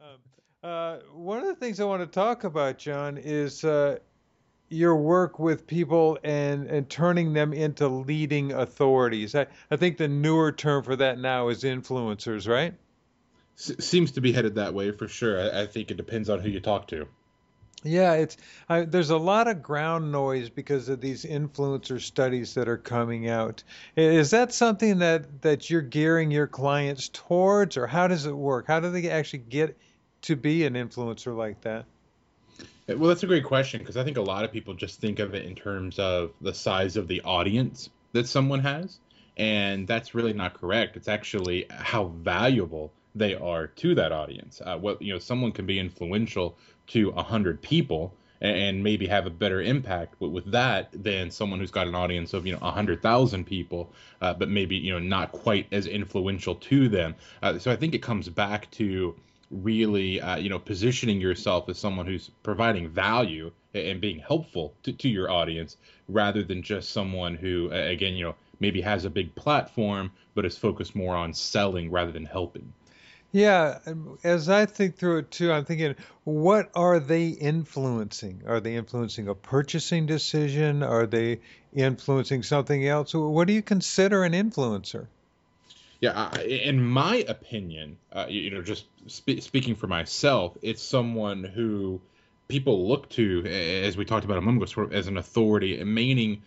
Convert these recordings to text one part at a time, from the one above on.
Um, uh, one of the things I want to talk about, John, is uh, your work with people and, and turning them into leading authorities. I, I think the newer term for that now is influencers, right? S- seems to be headed that way for sure. I, I think it depends on who you talk to. Yeah, it's I, there's a lot of ground noise because of these influencer studies that are coming out. Is that something that that you're gearing your clients towards, or how does it work? How do they actually get to be an influencer like that? Eh, well, that's a great question because I think a lot of people just think of it in terms of the size of the audience that someone has, and that's really not correct. It's actually how valuable they are to that audience. Uh, what you know, someone can be influential to a hundred people and, maybe have a better impact with, with, that than someone who's got an audience of you know a hundred thousand people, uh, but maybe you know not quite as influential to them. Uh, so I think it comes back to really uh, you know positioning yourself as someone who's providing value and being helpful to, to your audience rather than just someone who again you know maybe has a big platform but is focused more on selling rather than helping yeah, as I think through it too, I'm thinking, what are they influencing? Are they influencing a purchasing decision? Are they influencing something else? What do you consider an influencer? Yeah, in my opinion, uh, you know, just spe- speaking for myself, it's someone who people look to, as we talked about a moment ago, sort of as an authority, meaning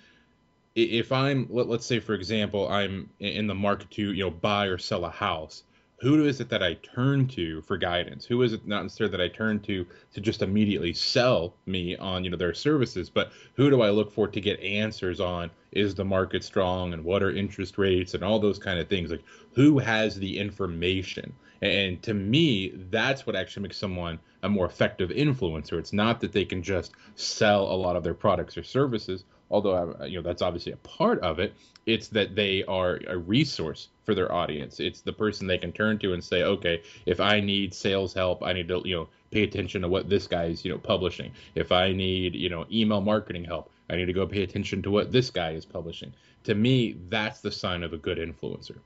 if I'm, let, us say, for example, I'm in the market to, you know, buy or sell a house who is it that I turn to for guidance? Who is it not necessarily that I turn to to just immediately sell me on you know their services, but who do I look for to get answers on is the market strong and what are interest rates and all those kind of things? Like who has the information? And to me, that's what actually makes someone a more effective influencer. It's not that they can just sell a lot of their products or services, although uh, you know that's obviously a part of it. It's that they are a resource for their audience. It's the person they can turn to and say okay if i need sales help i need to you know pay attention to what this guy is you know publishing. If i need you know email marketing help i need to go pay attention to what this guy is publishing. To me that's the sign of a good influencer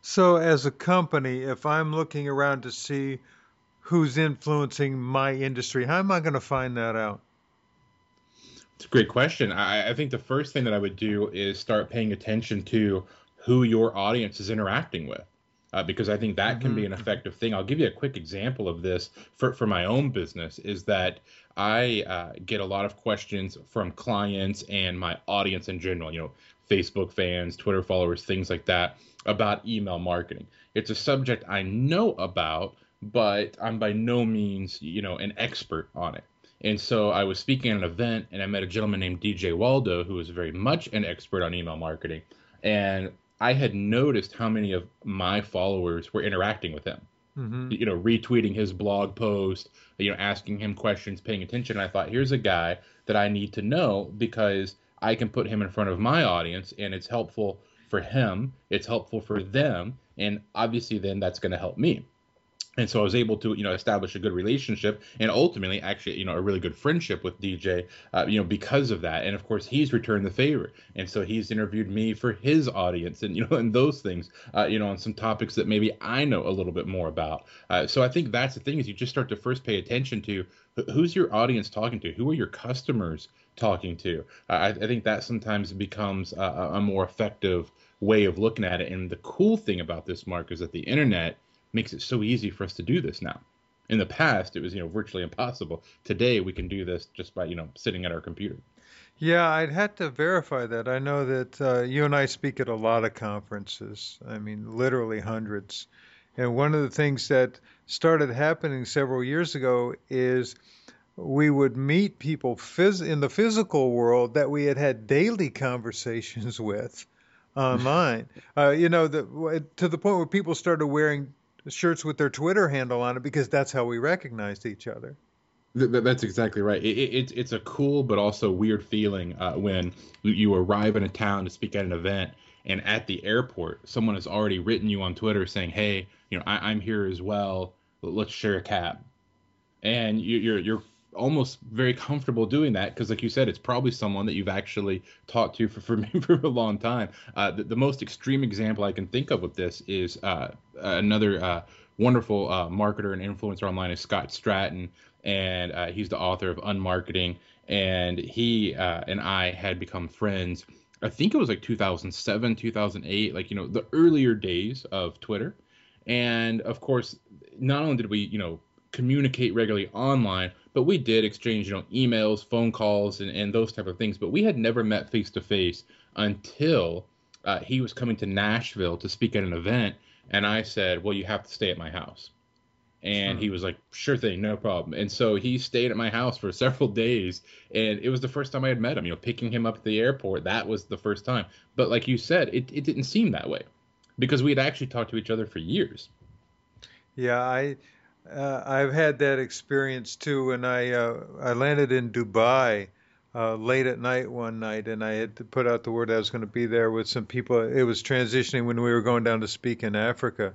so as a company if i'm looking around to see who's influencing my industry how am i going to find that out it's a great question. I, I think the first thing that I would do is start paying attention to who your audience is interacting with. Uh, because I think that can mm-hmm. be an effective thing. I'll give you a quick example of this for, for my own business is that I uh, get a lot of questions from clients and my audience in general, you know, Facebook fans, Twitter followers, things like that, about email marketing. It's a subject I know about, but I'm by no means, you know, an expert on it. And so I was speaking at an event and I met a gentleman named DJ Waldo who was very much an expert on email marketing. And I had noticed how many of my followers were interacting with him. Mm-hmm. You know, retweeting his blog post, you know, asking him questions, paying attention. And I thought, here's a guy that I need to know because I can put him in front of my audience and it's helpful for him, it's helpful for them, and obviously then that's going to help me and so I was able to, you know, establish a good relationship and ultimately, actually, you know, a really good friendship with DJ, uh, you know, because of that. And of course, he's returned the favor, and so he's interviewed me for his audience, and you know, and those things, uh, you know, on some topics that maybe I know a little bit more about. Uh, so I think that's the thing is you just start to first pay attention to who's your audience talking to, who are your customers talking to. I, I think that sometimes becomes a, a more effective way of looking at it. And the cool thing about this, Mark, is that the internet makes it so easy for us to do this now. In the past, it was you know virtually impossible. Today, we can do this just by you know sitting at our computer. Yeah, I'd had to verify that. I know that uh, you and I speak at a lot of conferences. I mean, literally hundreds. And one of the things that started happening several years ago is we would meet people phys- in the physical world that we had had daily conversations with online. uh, you know, the, to the point where people started wearing shirts with their Twitter handle on it because that's how we recognized each other. That's exactly right. It, it, it's a cool but also weird feeling uh, when you arrive in a town to speak at an event, and at the airport, someone has already written you on Twitter saying, "Hey, you know, I, am here as well. Let's share a cab." And you, you're you're almost very comfortable doing that because, like you said, it's probably someone that you've actually talked to for for, for a long time. Uh, the, the, most extreme example I can think of with this is uh, another uh, wonderful uh, marketer and influencer online is Scott Stratten, and uh, he's the author of Unmarketing. And he uh, and I had become friends. I think it was like 2007, 2008, like you know the earlier days of Twitter. And of course, not only did we you know communicate regularly online, but we did exchange you know emails, phone calls, and, and those type of things. But we had never met face to face until uh, he was coming to Nashville to speak at an event, and I said, "Well, you have to stay at my house." And he was like, "Sure thing, no problem." And so he stayed at my house for several days, and it was the first time I had met him. You know, picking him up at the airport, that was the first time. But like you said, it it didn't seem that way because we had actually talked to each other for years. Yeah, I uh, I've had that experience too. When I uh, I landed in Dubai uh, late at night one night, and I had to put out the word I was going to be there with some people. It was transitioning when we were going down to speak in Africa,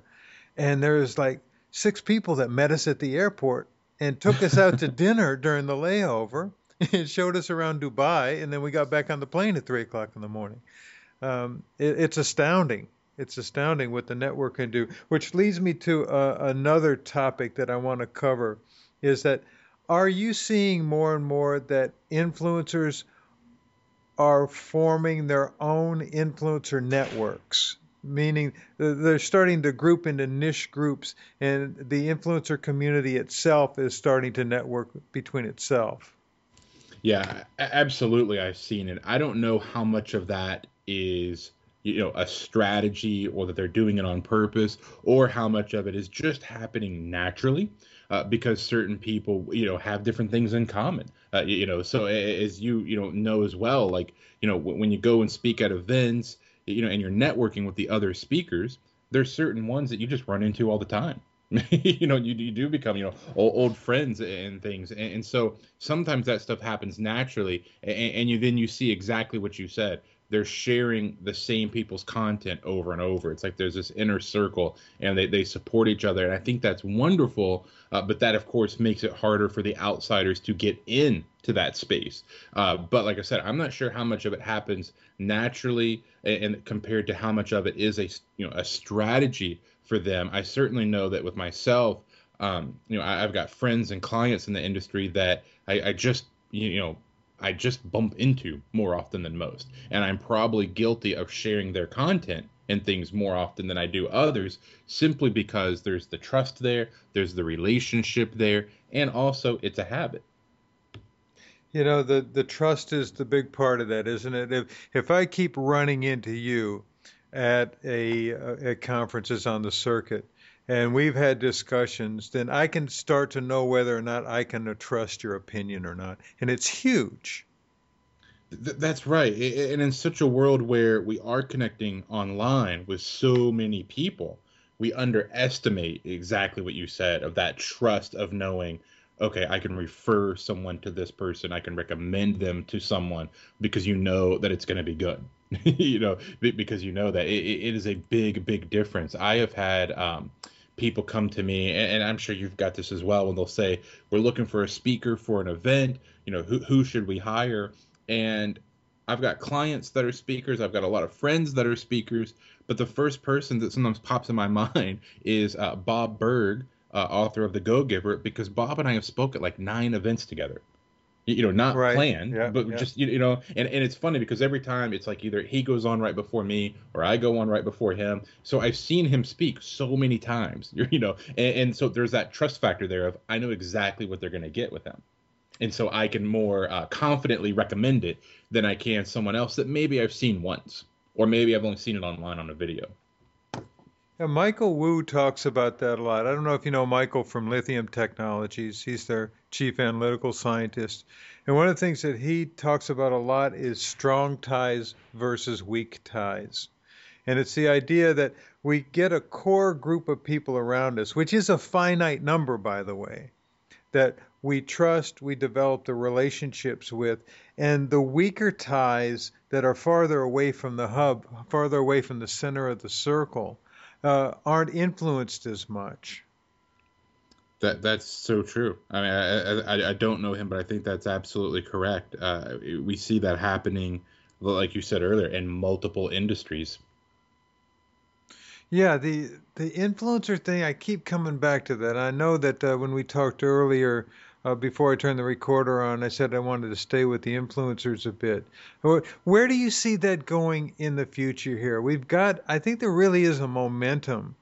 and there was like six people that met us at the airport and took us out to dinner during the layover and showed us around Dubai, and then we got back on the plane at three o'clock in the morning. Um, it, it's astounding. It's astounding what the network can do. Which leads me to uh, another topic that I want to cover: is that are you seeing more and more that influencers are forming their own influencer networks? Meaning they're starting to group into niche groups, and the influencer community itself is starting to network between itself. Yeah, absolutely. I've seen it. I don't know how much of that is you know a strategy or that they're doing it on purpose or how much of it is just happening naturally uh, because certain people you know have different things in common. Uh, you know so as you you know know as well like you know when you go and speak at events you know and you're networking with the other speakers there's certain ones that you just run into all the time. You know you, you do become you know old, old friends and things. And, and, so sometimes that stuff happens naturally and, and you then you see exactly what you said they're sharing the same people's content over and over. It's like there's this inner circle and they, they support each other. And I think that's wonderful. Uh, but that, of course, makes it harder for the outsiders to get in to that space. Uh, but like I said, I'm not sure how much of it happens naturally and, and compared to how much of it is a, you know, a strategy for them. I certainly know that with myself, um, you know, I, have got friends and clients in the industry that I, I just, you know, I just bump into more often than most. And I'm probably guilty of sharing their content and things more often than I do others simply because there's the trust there, there's the relationship there, and also it's a habit. You know, the the trust is the big part of that, isn't it? If if I keep running into you at a uh, at conferences on the circuit and we've had discussions, then I can start to know whether or not I can trust your opinion or not. And it's huge. Th- that's right. And in such a world where we are connecting online with so many people, we underestimate exactly what you said of that trust of knowing, okay, I can refer someone to this person, I can recommend them to someone because you know that it's going to be good. you know, because you know that it, it is a big, big difference. I have had, um, people come to me, and, I'm sure you've got this as well, when they'll say, "We're looking for a speaker for an event. You know, who who should we hire?" And I've got clients that are speakers. I've got a lot of friends that are speakers. But the first person that sometimes pops in my mind is uh, Bob Burg, uh, author of The Go Giver, because Bob and I have spoke at like nine events together you know not right. planned yeah, but yeah. just you know and, and it's funny because every time it's like either he goes on right before me or i go on right before him so i've seen him speak so many times you know and, and so there's that trust factor there of i know exactly what they're going to get with him and so i can more uh, confidently recommend it than i can someone else that maybe i've seen once or maybe i've only seen it online on a video yeah, Michael Wu talks about that a lot. I don't know if you know Michael from Lithium Technologies. He's their chief analytical scientist. And one of the things that he talks about a lot is strong ties versus weak ties. And it's the idea that we get a core group of people around us, which is a finite number, by the way, that we trust, we develop the relationships with, and the weaker ties that are farther away from the hub, farther away from the center of the circle, uh, aren't influenced as much. That that's so true. I mean, I, I, I don't know him, but I think that's absolutely correct. Uh, we see that happening, like you said earlier, in multiple industries. Yeah, the the influencer thing, I keep coming back to that. I know that uh, when we talked earlier, uh, before I turned the recorder on, I said I wanted to stay with the influencers a bit. Where do you see that going in the future here? We've got, I think there really is a momentum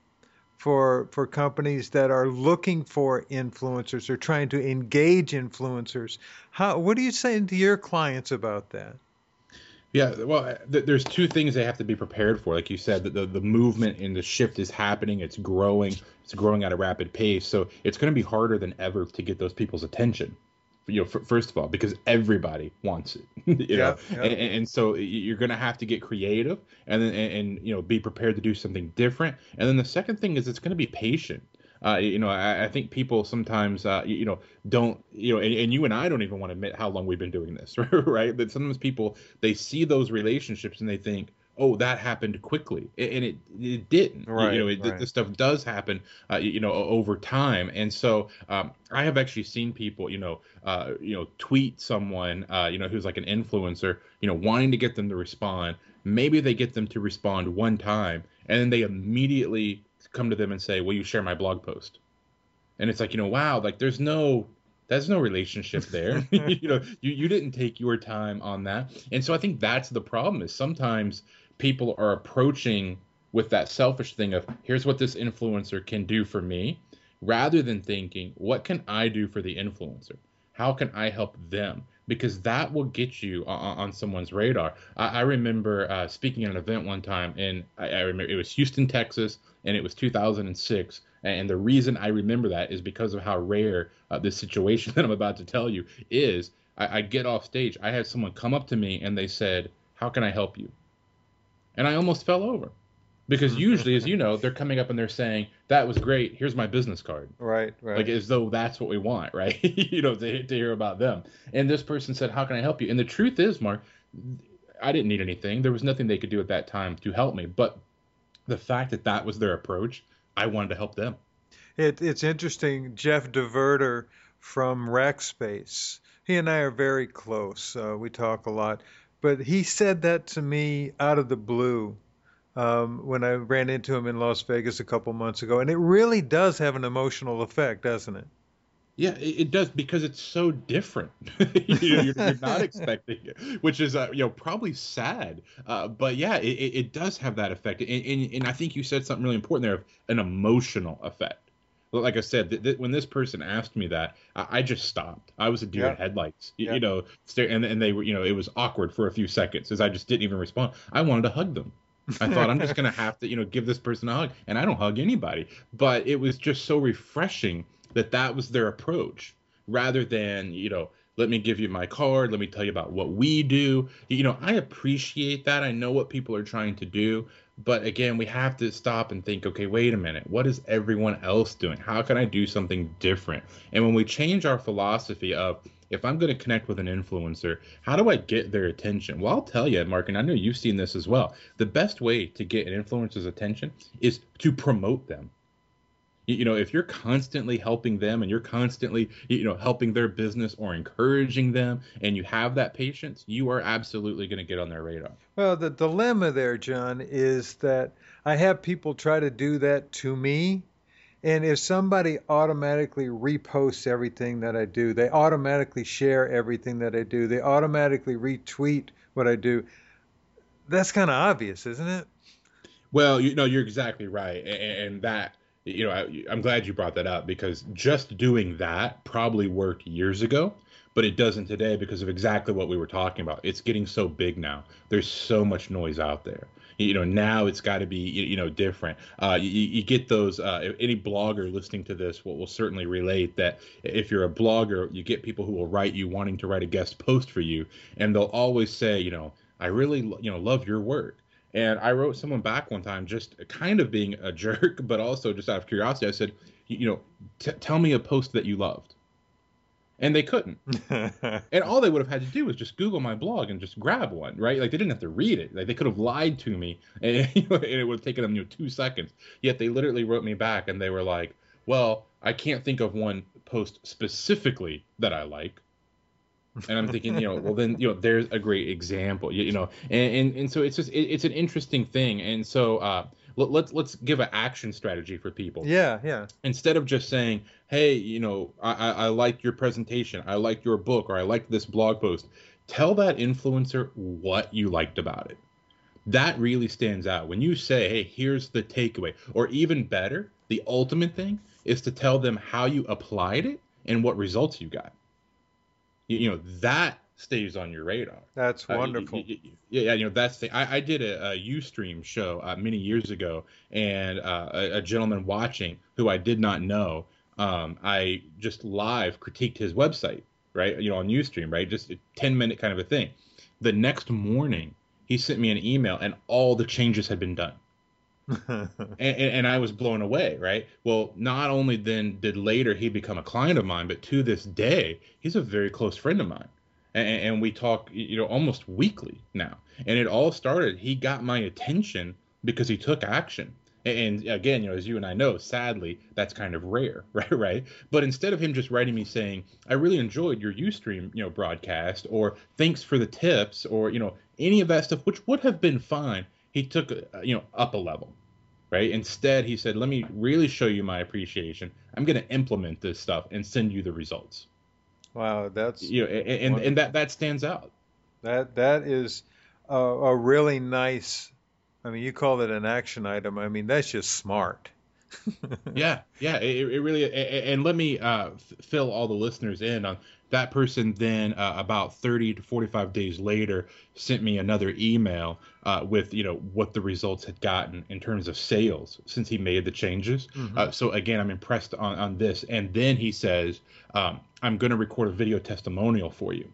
for for companies that are looking for influencers or trying to engage influencers. How what are you saying to your clients about that? Yeah, well, th- there's two things they have to be prepared for. Like you said, that the, the movement and the shift is happening. It's growing. It's growing at a rapid pace. So it's going to be harder than ever to get those people's attention. You know, f- first of all, because everybody wants it. you know, yeah. And, and, so you're going to have to get creative, and then and, and you know be prepared to do something different. And then the second thing is it's going to be patient. Uh, you know, I, I, think people sometimes, uh, you, you, know, don't, you know, and, and, you and I don't even want to admit how long we've been doing this, right? That sometimes people they see those relationships and they think, oh, that happened quickly, and it it didn't. Right, you know, it, right. this stuff does happen, uh, you know, over time. And so um, I have actually seen people, you know, uh, you know, tweet someone, uh, you know, who's like an influencer, you know, wanting to get them to respond. Maybe they get them to respond one time, and then they immediately come to them and say, "Will you share my blog post?" And it's like, you know, wow, like there's no there's no relationship there. you know, you, you didn't take your time on that. And so I think that's the problem is sometimes people are approaching with that selfish thing of here's what this influencer can do for me rather than thinking what can I do for the influencer? How can I help them? Because that will get you on, on someone's radar. I, I remember uh, speaking at an event one time, and I, I remember it was Houston, Texas and it was 2006. And the reason I remember that is because of how rare uh, this situation that I'm about to tell you is. I, I get off stage, I had someone come up to me and they said, How can I help you? And I almost fell over. Because usually as you know they're coming up and they're saying that was great here's my business card. Right right. Like as though that's what we want right? You know to, to hear about them. And this person said how can i help you? And the truth is mark i didn't need anything. There was nothing they could do at that time to help me. But the fact that that was their approach, I wanted to help them. It, it's interesting. Jeff DeVerter from Rackspace, he and I are very close. Uh, we talk a lot. But he said that to me out of the blue um, when I ran into him in Las Vegas a couple months ago. And it really does have an emotional effect, doesn't it? Yeah, it, does because it's so different. you are you're not expecting it, which is uh, you know probably sad. Uh, but yeah, it, it, does have that effect, and, and, and I think you said something really important there of an emotional effect. Like I said, th- th- when this person asked me that, I, I just stopped. I was a deer yeah. in headlights, you, yeah. you know, and and they were, you know, it was awkward for a few seconds as I just didn't even respond. I wanted to hug them. I thought I'm just gonna have to, you know, give this person a hug, and I don't hug anybody. But it was just so refreshing that that was their approach rather than you know let me give you my card let me tell you about what we do. You know i appreciate that. I know what people are trying to do. But again we have to stop and think okay wait a minute. What is everyone else doing? How can i do something different? And when we change our philosophy of if i'm going to connect with an influencer how do i get their attention? Well i'll tell you mark and i know you've seen this as well. The best way to get an influencer's attention is to promote them you know if you're constantly helping them and you're constantly you know helping their business or encouraging them and you have that patience you are absolutely going to get on their radar. Well the dilemma there john is that i have people try to do that to me and if somebody automatically reposts everything that i do they automatically share everything that i do they automatically retweet what i do that's kind of obvious isn't it? Well you know you're exactly right and, and that you know, I, I'm glad you brought that up because just doing that probably worked years ago, but it doesn't today because of exactly what we were talking about. It's getting so big now. There's so much noise out there. You know, now it's got to be you know different. Uh, you, you get those. Uh, any blogger listening to this will, will certainly relate that if you're a blogger, you get people who will write you wanting to write a guest post for you, and they'll always say, you know, I really you know love your work and I wrote someone back one time, just kind of being a jerk, but also just out of curiosity. I said, you know, t- tell me a post that you loved. And they couldn't. and all they would have had to do was just Google my blog and just grab one, right? Like they didn't have to read it. Like they could have lied to me, and, and it would have taken them you know two seconds. Yet they literally wrote me back, and they were like, "Well, I can't think of one post specifically that I like, and I'm thinking, you know, well then, you know, there's a great example, you, you know, and, and and so it's just it, it's an interesting thing, and so uh, let, let's let's give an action strategy for people. Yeah, yeah. Instead of just saying, hey, you know, I I, I like your presentation, I like your book, or I like this blog post. Tell that influencer what you liked about it. That really stands out when you say, hey, here's the takeaway, or even better, the ultimate thing is to tell them how you applied it and what results you got you, you know that stays on your radar. That's wonderful. Uh, yeah, you know that's the. I, I did a, a UStream show uh, many years ago, and uh, a, a, gentleman watching who I did not know, um, I just live critiqued his website, right? You know, on UStream, right? Just a ten minute kind of a thing. The next morning, he sent me an email, and all the changes had been done. and, and, I was blown away, right? Well, not only then did later he become a client of mine, but to this day, he's a very close friend of mine. And, and we talk, you know, almost weekly now. And it all started, he got my attention because he took action. And again, you know, as you and I know, sadly, that's kind of rare, right? Right. But instead of him just writing me saying, "I really enjoyed your UStream, you know, broadcast," or "Thanks for the tips," or you know, any of that stuff, which would have been fine, he took uh, you know up a level right? Instead he said let me really show you my appreciation. I'm going to implement this stuff and send you the results. Wow that's you know and, and, and that that stands out. That that is a, a really nice i mean you call it an action item. I mean that's just smart. Yeah yeah it, it really and let me uh, fill all the listeners in on that person then uh, about 30 to 45 days later sent me another email uh, with you know what the results had gotten in terms of sales since he made the changes mm-hmm. uh, so again i'm impressed on, on this and then he says um, i'm going to record a video testimonial for you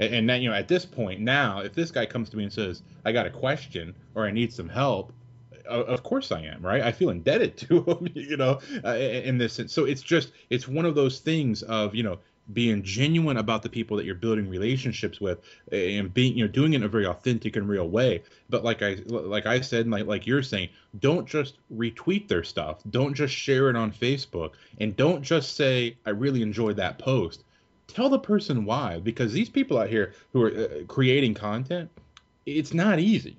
and, and then you know at this point now if this guy comes to me and says i got a question or i need some help of course I am, right? I feel indebted to him, you know, uh, in this sense. So it's just, it's one of those things of, you know, being genuine about the people that you're building relationships with and being you know doing it in a very authentic and real way. But like i like i said like like you're saying don't just retweet their stuff. Don't just share it on facebook. And don't just say i really enjoyed that post. Tell the person why because these people out here who are uh, creating content it's not easy.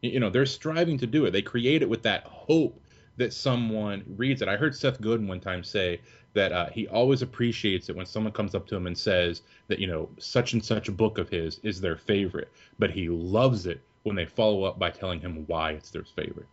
You know they're striving to do it. They create it with that hope that someone reads it. I heard seth godin one time say that uh, he always appreciates it when someone comes up to him and says that you know such and such a book of his is their favorite, but he loves it when they follow up by telling him why it's their favorite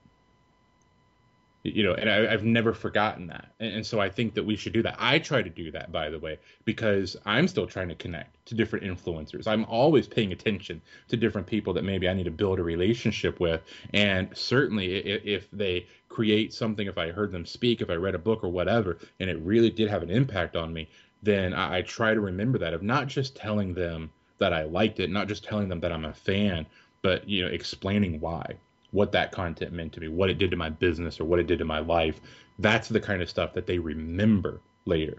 you know and I, have never forgotten that. And, and, so i think that we should do that. I try to do that by the way because i'm still trying to connect to different influencers. I'm always paying attention to different people that maybe i need to build a relationship with. And certainly if, if they create something if i heard them speak if i read a book or whatever and it really did have an impact on me then I, I try to remember that of not just telling them that i liked it not just telling them that i'm a fan but you know explaining why what that content meant to me, what it did to my business or what it did to my life. That's the kind of stuff that they remember later.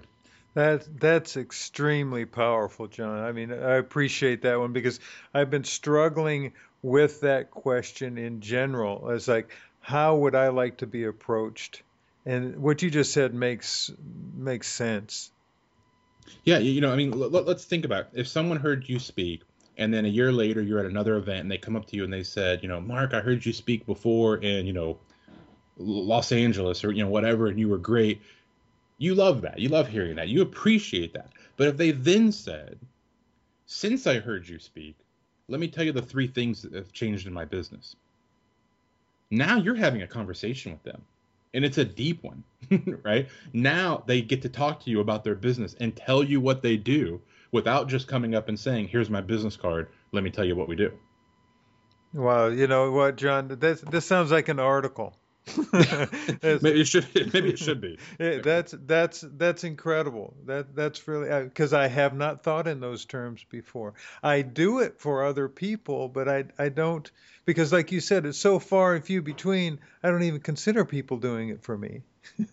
That that's extremely powerful, John. I mean, I appreciate that one because I've been struggling with that question in general. It's like, how would I like to be approached? And what you just said makes makes sense. Yeah, you know, I mean, let, us think about it. if someone heard you speak and then a year later you're at another event and they come up to you and they said, you know, Mark, I heard you speak before in, you know, Los Angeles or you know whatever and you were great. You love that. You love hearing that. You appreciate that. But if they then said, since I heard you speak, let me tell you the three things that have changed in my business. Now you're having a conversation with them and it's a deep one, right? Now they get to talk to you about their business and tell you what they do without just coming up and saying, "Here's my business card. Let me tell you what we do." Well, you know what, John? This this sounds like an article. maybe it should. Maybe it should be. that's that's that's incredible. That that's really because I have not thought in those terms before. I do it for other people, but I I don't because, like you said, it's so far and few between. I don't even consider people doing it for me.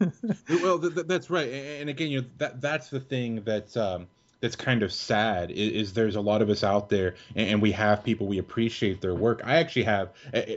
well, th- th- that's right. And again, you know that that's the thing that um, that's kind of sad is, is, there's a lot of us out there and, and, we have people we appreciate their work. I actually have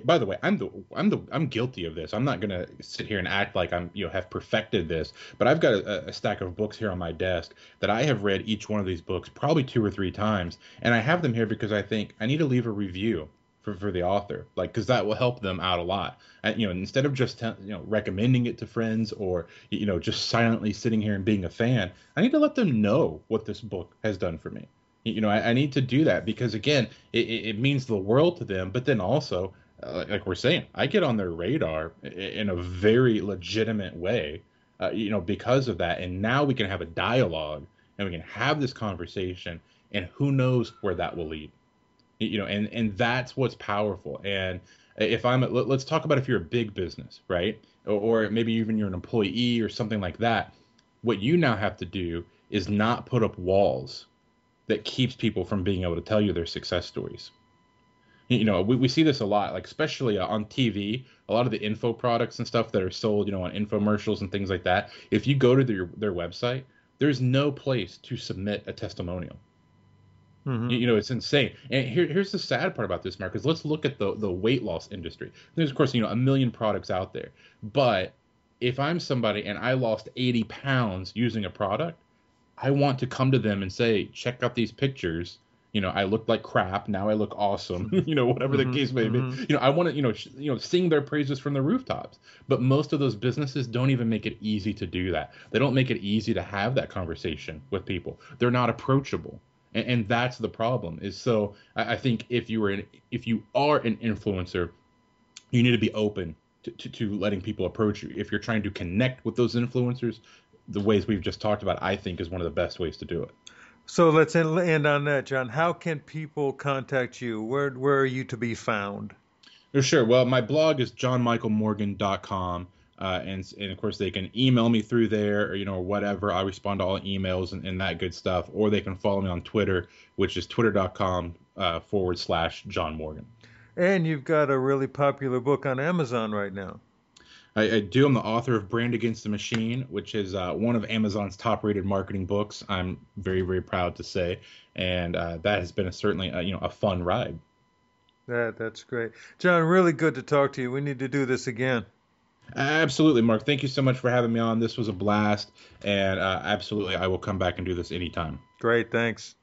by the way i'm the i'm the i'm guilty of this. I'm not going to sit here and act like i'm you know have perfected this but i've got a, a, stack of books here on my desk that i have read each one of these books probably two or three times and i have them here because i think i need to leave a review for, for the author like because that will help them out a lot. And, you know instead of just you know recommending it to friends or you know just silently sitting here and being a fan i need to let them know what this book has done for me. You know i, I need to do that because again it, it means the world to them but then also uh, like we're saying i get on their radar in a very legitimate way uh, you know because of that. And now we can have a dialogue and we can have this conversation and who knows where that will lead you know and and that's what's powerful. And if i'm let's talk about if you're a big business right? Or, or maybe even you're an employee or something like that. What you now have to do is not put up walls that keeps people from being able to tell you their success stories. You know we, we see this a lot like especially uh, on tv a lot of the info products and stuff that are sold you know on infomercials and things like that. If you go to their, their website there's no place to submit a testimonial Mm-hmm. You know, it's insane. And here, here's the sad part about this, Mark, is let's look at the the weight loss industry. There's of course, you know, a million products out there. But if I'm somebody and I lost 80 pounds using a product, I want to come to them and say, check out these pictures. You know, I looked like crap. Now I look awesome. you know, whatever mm-hmm, the case may mm-hmm. be. You know, I want to, you know, sh- you know, sing their praises from the rooftops. But most of those businesses don't even make it easy to do that. They don't make it easy to have that conversation with people. They're not approachable and, and that's the problem. Is so I, I, think if you were an if you are an influencer, you need to be open to, to, to letting people approach you. If you're trying to connect with those influencers, the ways we've just talked about, I think, is one of the best ways to do it. So let's end on that, John. How can people contact you? Where where are you to be found? Sure. Well, my blog is johnmichaelmorgan.com. Uh, and and of course they can email me through there or you know whatever i respond to all emails and, and that good stuff or they can follow me on twitter which is twitter.com uh, forward slash john morgan and you've got a really popular book on amazon right now I, I do. I'm the author of Brand Against the Machine, which is uh, one of Amazon's top-rated marketing books. I'm very, very proud to say, and uh, that has been a, certainly a, you know a fun ride. That that's great, John. Really good to talk to you. We need to do this again. Absolutely, Mark. Thank you so much for having me on. This was a blast, and uh, absolutely, I will come back and do this anytime. Great, thanks.